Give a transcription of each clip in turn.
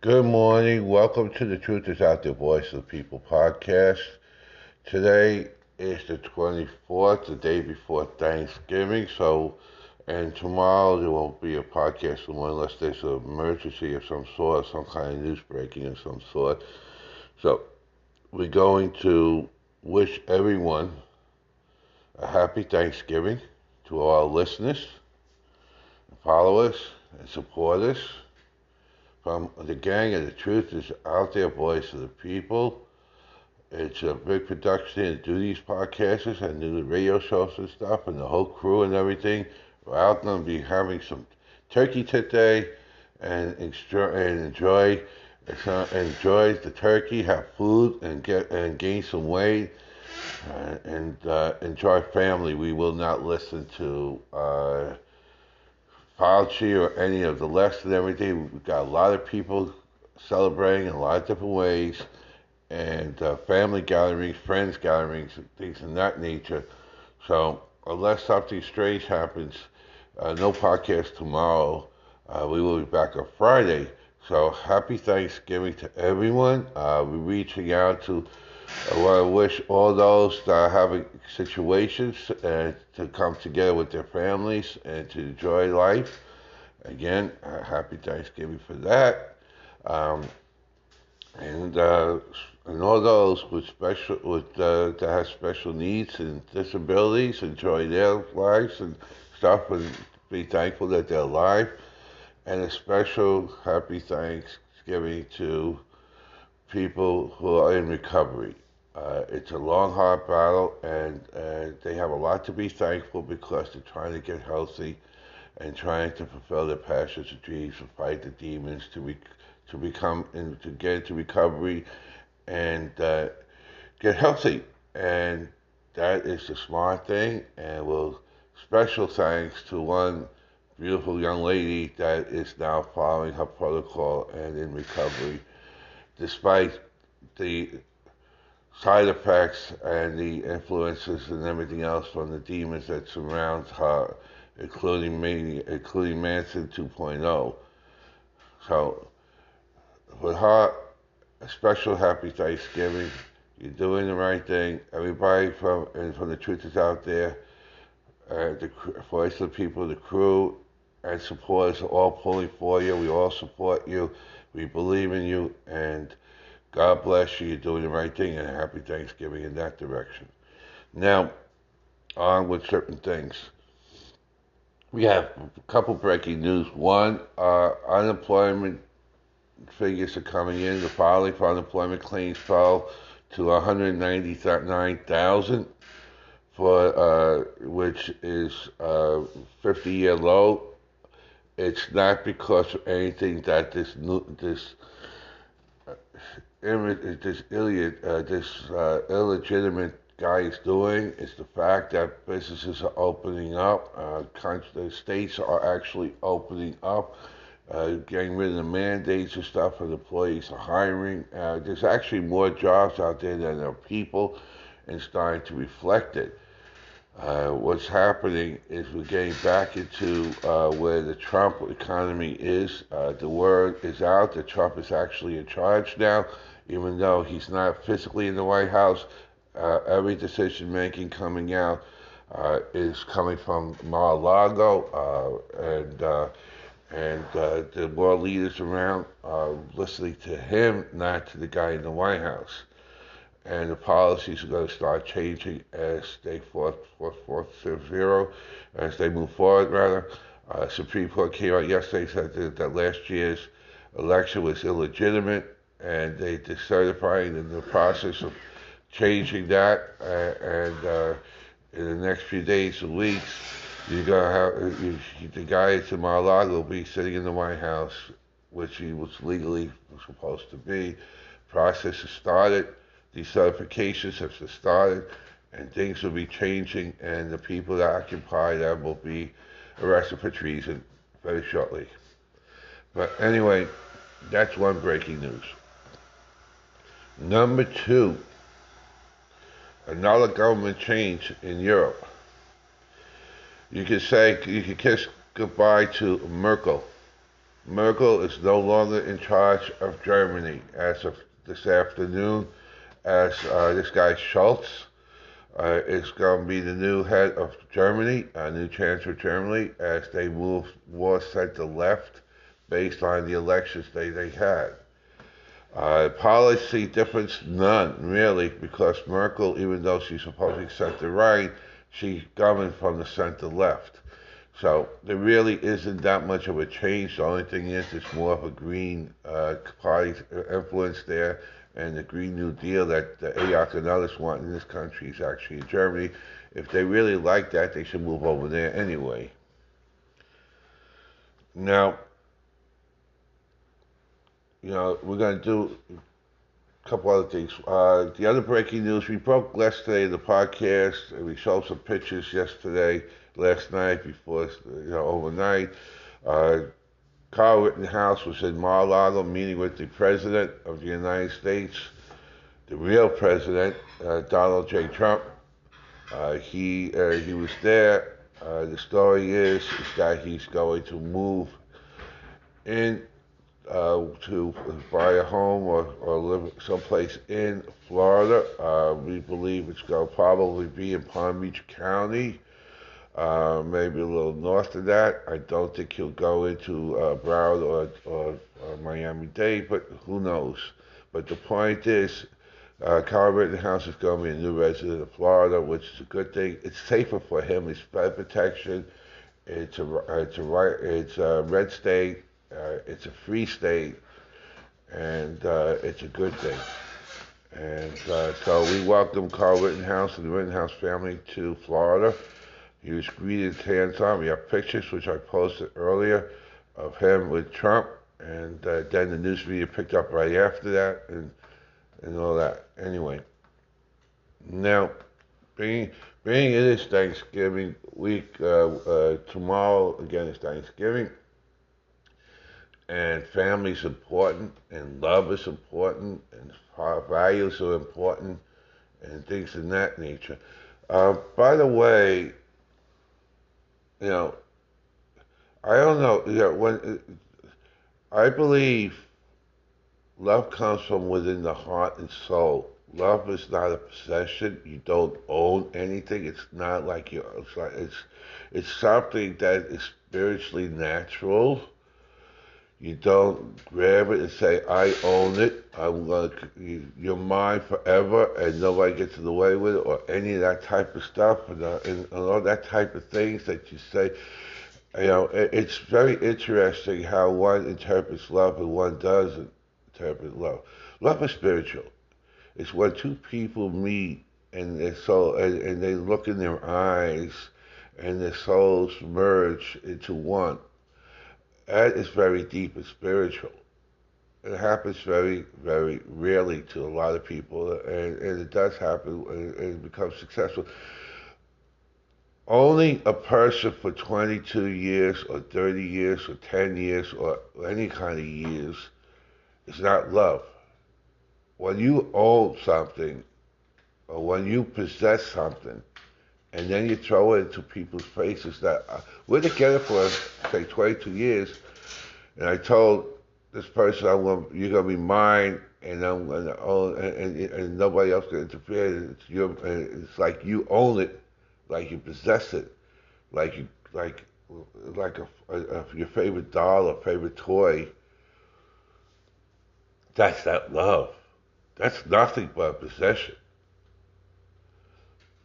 Good morning. Welcome to the Truth is Out There Voice of the People podcast. Today is the 24th, the day before Thanksgiving. So, and tomorrow there won't be a podcast unless there's an emergency of some sort, some kind of news breaking of some sort. So, we're going to wish everyone a happy Thanksgiving to all our listeners, followers, and supporters from the gang of the truth is out there, voice of the people. It's a big production to do these podcasts and do the radio shows and stuff, and the whole crew and everything. We're out going to be having some turkey today and enjoy and enjoy enjoy the turkey, have food, and get and gain some weight, uh, and uh, enjoy family. We will not listen to. Uh, Fauci or any of the left and everything. We've got a lot of people celebrating in a lot of different ways, and uh, family gatherings, friends gatherings, things of that nature. So unless something strange happens, uh, no podcast tomorrow. Uh, we will be back on Friday. So happy Thanksgiving to everyone. Uh, we're reaching out to I wish all those that are having situations uh, to come together with their families and to enjoy life. Again, uh, happy Thanksgiving for that. Um, and uh, and all those with special with uh, that have special needs and disabilities enjoy their lives and stuff and be thankful that they're alive. And a special happy Thanksgiving to people who are in recovery. Uh, it's a long, hard battle, and uh, they have a lot to be thankful because they're trying to get healthy and trying to fulfill their passions and dreams to fight the demons, to to become, and to get into recovery and uh, get healthy. And that is the smart thing. And well, special thanks to one beautiful young lady that is now following her protocol and in recovery, despite the side effects and the influences and everything else from the demons that surrounds her, including me, including Manson 2.0. So, for her, a special happy Thanksgiving. You're doing the right thing. Everybody from and from the truth is out there. Uh, the voice of the people, the crew, and supporters are all pulling for you. We all support you. We believe in you, and God bless you. You're doing the right thing, and happy Thanksgiving in that direction. Now, on with certain things. We have a couple breaking news. One, uh, unemployment figures are coming in. The filing for unemployment claims fell to 199,000, for uh, which is a 50-year low. It's not because of anything that this new, this this idiot, uh, this uh, illegitimate guy is doing is the fact that businesses are opening up, uh, states are actually opening up, uh, getting rid of the mandates and stuff, and employees are hiring. Uh, there's actually more jobs out there than there are people, and starting to reflect it. Uh, what's happening is we're getting back into uh, where the Trump economy is. Uh, the word is out that Trump is actually in charge now, even though he's not physically in the White House. Uh, every decision making coming out uh, is coming from Mar-a-Lago, and and the world leaders around are listening to him, not to the guy in the White House and the policies are going to start changing as they forth zero, as they move forward, rather. Uh, Supreme Court came out yesterday said that, that last year's election was illegitimate, and they decertifying in the process of changing that. Uh, and uh, in the next few days and weeks, you're gonna have you, the guy at Mar-a-Lago will be sitting in the White House, which he was legally supposed to be. Process has started decertifications have started, and things will be changing, and the people that occupy them will be arrested for treason very shortly. But anyway, that's one breaking news. Number two, another government change in Europe. You could say, you could kiss goodbye to Merkel. Merkel is no longer in charge of Germany as of this afternoon, as uh, this guy Schultz uh, is going to be the new head of Germany, a new chancellor of Germany, as they move more center left based on the elections they, they had. Uh, policy difference, none really, because Merkel, even though she's supposedly center right, she governed from the center left. So there really isn't that much of a change. The only thing is, it's more of a Green uh, Party influence there, and the Green New Deal that the AOC and others want in this country is actually in Germany. If they really like that, they should move over there anyway. Now, you know, we're going to do a couple other things. Uh, the other breaking news, we broke yesterday in the podcast, and we showed some pictures yesterday, last night, before, you know, overnight. Uh, Kyle Rittenhouse was in Mar-a-Lago meeting with the President of the United States, the real President, uh, Donald J. Trump. Uh, he, uh, he was there. Uh, the story is, is that he's going to move in uh, to buy a home or, or live someplace in Florida. Uh, we believe it's going to probably be in Palm Beach County, uh, maybe a little north of that. I don't think he'll go into uh, Broward or, or, or Miami-Dade, but who knows. But the point is, uh, Kyle Rittenhouse is going to be a new resident of Florida, which is a good thing. It's safer for him. It's better protection. It's a it's a right it's a red state uh, it's a free state, and uh, it's a good thing. And uh, so we welcome Carl Rittenhouse and the Rittenhouse family to Florida. He was greeted hands on. We have pictures, which I posted earlier, of him with Trump, and uh, then the news media picked up right after that, and and all that. Anyway, now being being it is Thanksgiving week, uh, uh, tomorrow again is Thanksgiving and family is important, and love is important, and values are important, and things of that nature. Uh, by the way, you know, I don't know. You know, when I believe love comes from within the heart and soul. Love is not a possession. You don't own anything. It's not like you. It's like it's it's something that is spiritually natural you don't grab it and say, I own it. I'm going to, you're mine forever and nobody gets in the way with it or any of that type of stuff and, uh, and, and all that type of things that you say. You know, it, it's very interesting how one interprets love and one doesn't interpret love. Love is spiritual. It's when two people meet and their soul, and, and they look in their eyes and their souls merge into one that is very deep and spiritual. It happens very, very rarely to a lot of people, and, and it does happen, and it becomes successful. Only a person for 22 years, or 30 years, or 10 years, or any kind of years is not love. When you own something, or when you possess something, and then you throw it into people's faces that uh, we're together for say 22 years, and I told this person I'm going, you're gonna be mine, and I'm gonna own, and, and, and nobody else can interfere. It's your, it's like you own it, like you possess it, like you like like a, a, a your favorite doll or favorite toy. That's that love. That's nothing but possession.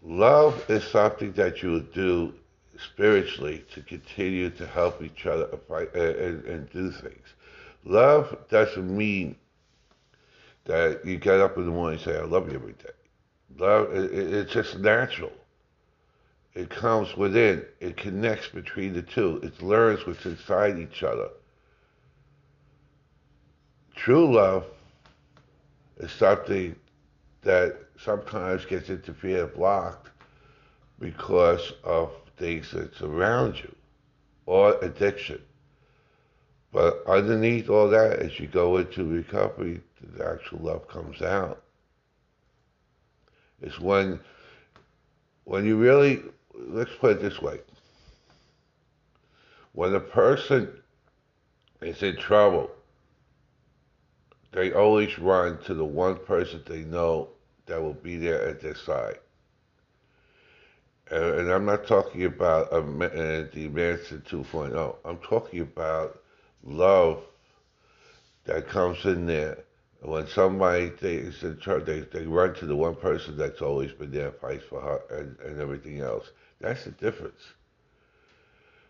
Love is something that you do spiritually to continue to help each other uh, and, and do things. Love doesn't mean that you get up in the morning and say, I love you every day. Love, it, it's just natural. It comes within. It connects between the two. It learns what's inside each other. True love is something that sometimes gets interfered, blocked because of things that surround you or addiction. But underneath all that, as you go into recovery, the actual love comes out. It's when, when you really, let's put it this way. When a person is in trouble, they always run to the one person they know that will be there at their side. Uh, and I'm not talking about uh, the Manson 2.0. I'm talking about love that comes in there. And When somebody is in charge, they, they run to the one person that's always been there, fights for her, and, and everything else. That's the difference.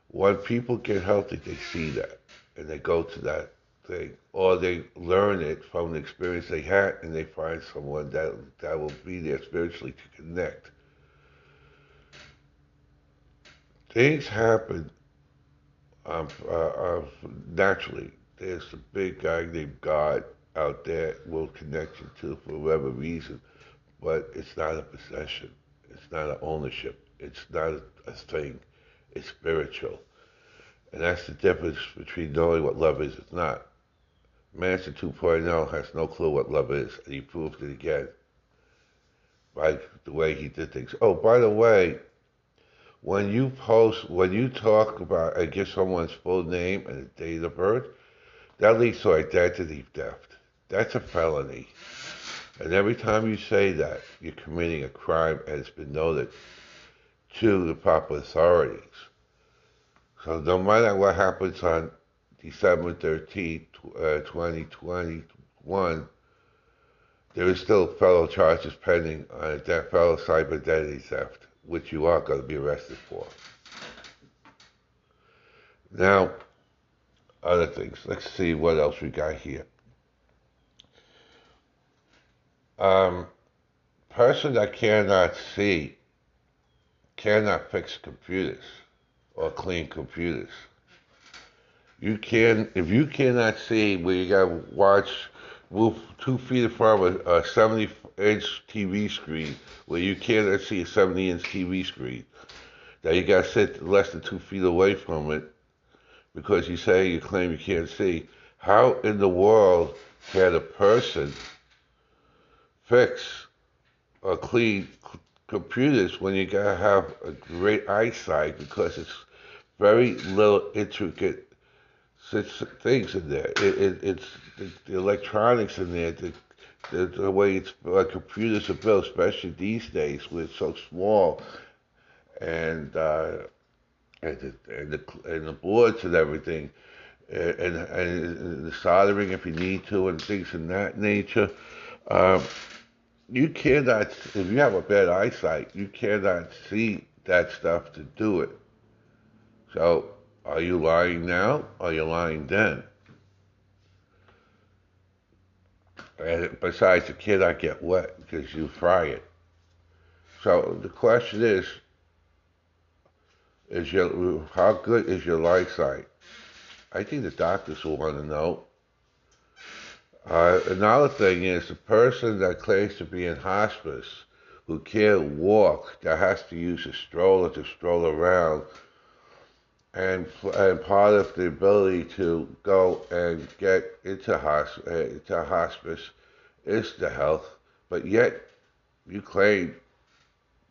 When people get healthy, they see that, and they go to that thing, or they learn it from the experience they had, and they find someone that that will be there spiritually to connect. Things happen um, uh, uh, naturally. There's a big guy named God out there will connect you to for whatever reason, but it's not a possession. It's not an ownership. It's not a, thing. It's spiritual. And that's the difference between knowing what love is and not. Manson 2.0 has no clue what love is, and he proved it again by the way he did things. Oh, by the way, when you post, when you talk about and give someone's full name and the date of birth, that leads to identity theft. That's a felony. And every time you say that, you're committing a crime and it's been noted to the proper authorities. So no matter what happens on December 13, uh, 2021, there is still federal charges pending on that federal cyber identity theft, which you are going to be arrested for. Now, other things. Let's see what else we got here. Um, person that cannot see cannot fix computers or clean computers. You can, if you cannot see where you got to watch, move two feet in from a, a 70 inch TV screen. Where you cannot see a 70 inch TV screen, that you got to sit less than two feet away from it because you say you claim you can't see. How in the world can a person fix or clean computers when you gotta have a great eyesight? Because it's very little intricate things in there. It, it, it's the, the, electronics in there, the, the, the way it's like computers are built, especially these days, where it's so small, and uh, and the, and the and the boards and everything, and, and, and the soldering if you need to, and things in that nature. Um, you cannot, if you have a bad eyesight, you cannot see that stuff to do it. So, are you lying now? Are you lying then? And besides, you cannot get wet because you fry it. So the question is, is your how good is your eyesight? I think the doctors will want to know. Uh, another thing is the person that claims to be in hospice who can't walk, that has to use a stroller to stroll around, and, and part of the ability to go and get into, hosp- uh, into hospice is the health, but yet you claim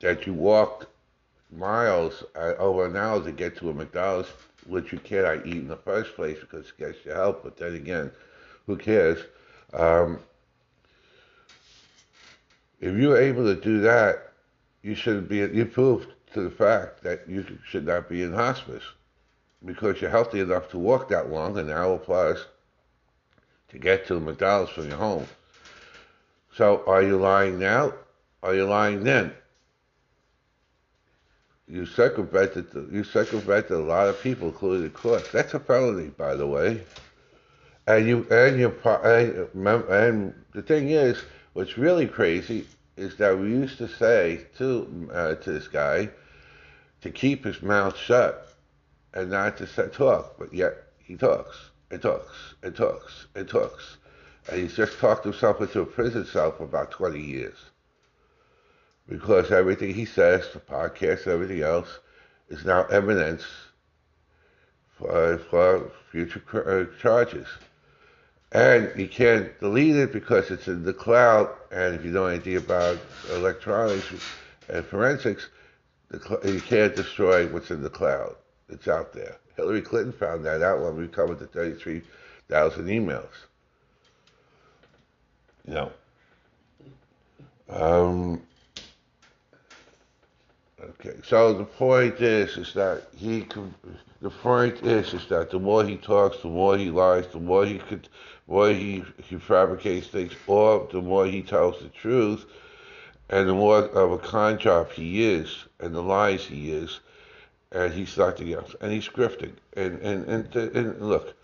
that you walked miles uh, over an hour to get to a McDonald's, which you cannot eat in the first place because it gets your health. But then again, who cares? Um, if you're able to do that, you should be, you proved to the fact that you should not be in hospice because you're healthy enough to walk that long, an hour plus, to get to McDonald's from your home. So are you lying now? Are you lying then? You circumvented, you circumvented a lot of people, including the court. That's a felony, by the way. And you and your and, and the thing is, what's really crazy is that we used to say to uh, to this guy to keep his mouth shut and not to talk, but yet he talks and talks and talks and talks, and he's just talked himself into a prison cell for about twenty years because everything he says, the podcast, everything else, is now evidence for, for future uh, charges. And you can't delete it because it's in the cloud. And if you know anything about electronics and forensics, you can't destroy what's in the cloud. It's out there. Hillary Clinton found that out when we covered the 33,000 emails. You know. Um, okay, so the point is, is that he, the point is, is that the more he talks, the more he lies, the more he could, the more he, he fabricates things, or the more he tells the truth, and the more of a con job he is, and the lies he is, and he's nothing else, and he's grifting, and and and, and look,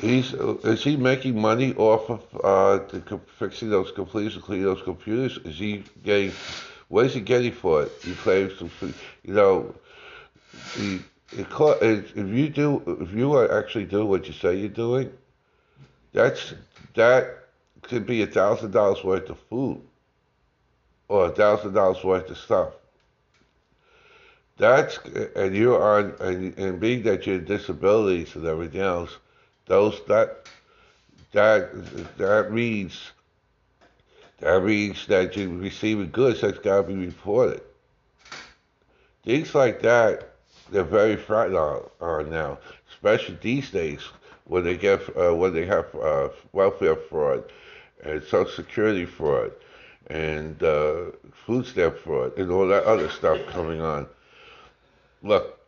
he's is he making money off of uh, the, fixing those computers, cleaning those computers? Is he getting? What is he getting for it? He claims to, you know, if you do, if you are actually do what you say you're doing, that's that could be a thousand dollars worth of food or a thousand dollars worth of stuff. That's and you're and, and being that you're disabilities and everything else, those that that that means that means that you're receiving goods that's got to be reported. Things like that, they're very frightened on, on now, especially these days when they get uh, when they have uh, welfare fraud and Social Security fraud and uh, food stamp fraud and all that other stuff coming on. Look,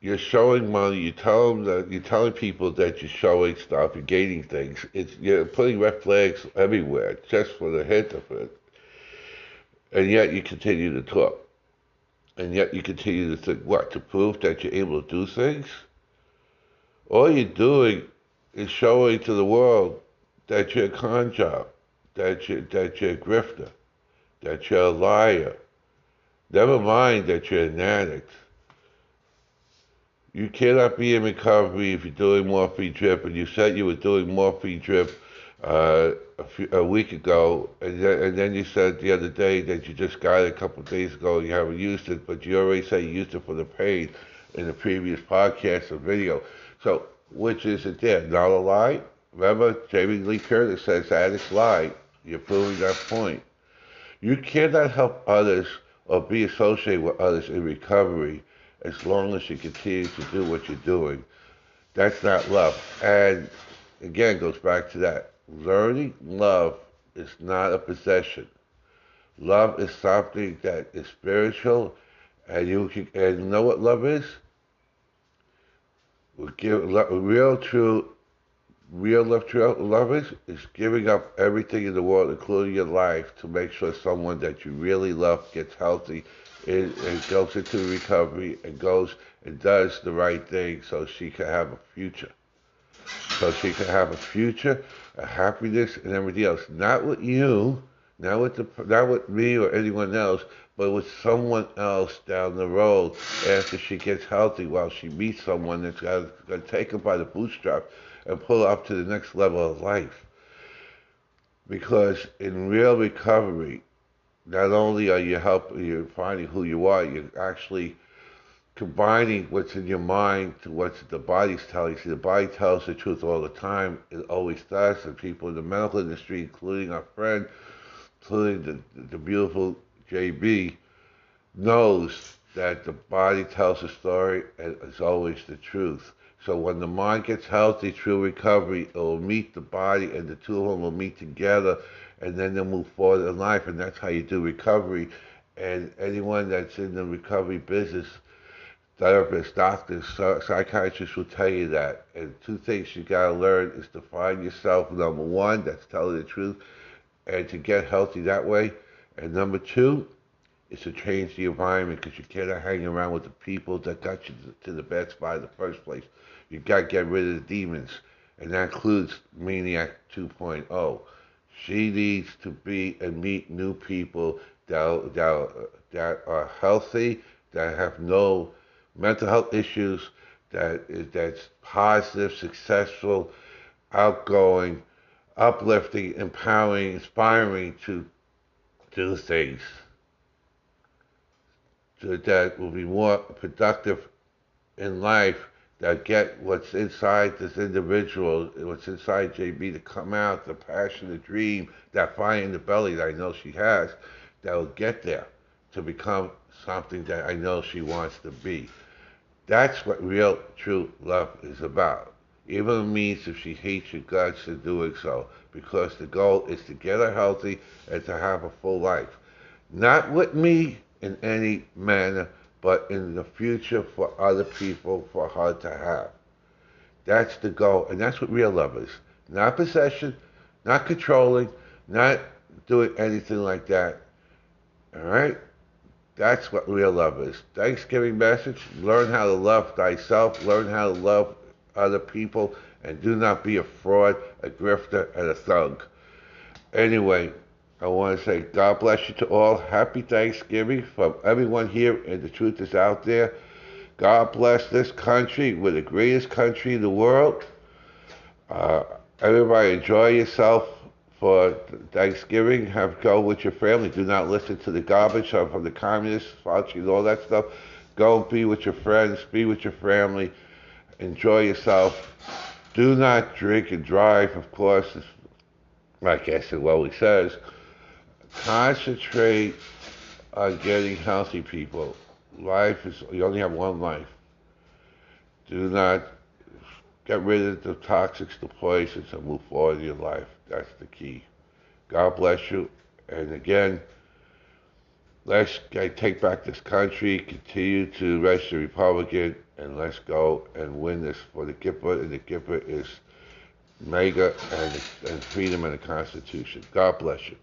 you're showing money. You tell them that you're telling people that you're showing stuff. You're gaining things. It's you're putting red flags everywhere just for the hint of it, and yet you continue to talk, and yet you continue to think what to prove that you're able to do things. All you're doing is showing to the world that you're a con job, that, you, that you're a grifter, that you're a liar. Never mind that you're an addict. You cannot be in recovery if you're doing morphine drip, and you said you were doing morphine drip uh, a, few, a, week ago, and then, and then, you said the other day that you just got it a couple days ago and you haven't used it, but you already said you used it for the pain in the previous podcast or video. So, which is it there? Not a lie? Remember, Jamie Lee Curtis says addicts lie. You're proving that point. You cannot help others or be associated with others in recovery as long as you continue to do what you're doing. That's not love. And again, goes back to that. Learning love is not a possession. Love is something that is spiritual, and you can, and you know what love is? We give real, true real love, true love is, is giving up everything in the world, including your life, to make sure someone that you really love gets healthy and, and goes into recovery and goes and does the right thing so she can have a future. So she can have a future, a happiness, and everything else. Not with you, not with the, not with me or anyone else, but with someone else down the road after she gets healthy, while she meets someone that's going to take her by the bootstrap and pull her up to the next level of life. Because in real recovery, not only are you helping, you're finding who you are, you're actually combining what's in your mind to what the body's telling you. See, the body tells the truth all the time. It always does. And people in the medical industry, including our friend, including the, the beautiful JB, knows that the body tells a story and it's always the truth. So when the mind gets healthy through recovery, it will meet the body and the two of them will meet together and then they'll move forward in life. And that's how you do recovery. And anyone that's in the recovery business, therapists, doctors, psychiatrists will tell you that. And two things you got to learn is to find yourself, number one, that's telling the truth, and to get healthy that way. And number two, is to change the environment because you cannot hang around with the people that got you to the bad spot in the first place. You got to get rid of the demons, and that includes Maniac 2.0. She needs to be and meet new people that, that, that are healthy, that have no mental health issues, that that's positive, successful, outgoing, uplifting, empowering, inspiring to do things that will be more productive in life that get what's inside this individual, what's inside JB to come out, the passion, the dream, that fire in the belly that I know she has, that will get there to become something that I know she wants to be. That's what real, true love is about. Even means if she hates you guts for doing so, because the goal is to get her healthy and to have a full life. Not with me in any manner, but in the future for other people, for her to have. That's the goal, and that's what real love is. Not possession, not controlling, not doing anything like that. All right? That's what real love is. Thanksgiving message learn how to love thyself, learn how to love other people, and do not be a fraud, a grifter, and a thug. Anyway, I want to say God bless you to all. Happy Thanksgiving from everyone here, and the truth is out there. God bless this country. We're the greatest country in the world. Uh, everybody enjoy yourself for Thanksgiving. Have go with your family. Do not listen to the garbage from the communists, Fauci, all that stuff. Go be with your friends. Be with your family. Enjoy yourself. Do not drink and drive, of course, like Esther Lowey says. Concentrate on getting healthy people. Life is, you only have one life. Do not get rid of the toxics, the poisons, and move forward in your life. That's the key. God bless you. And again, let's take back this country, continue to register Republican, and let's go and win this for the Gipper. And the Gipper is MAGA and, and freedom and the Constitution. God bless you.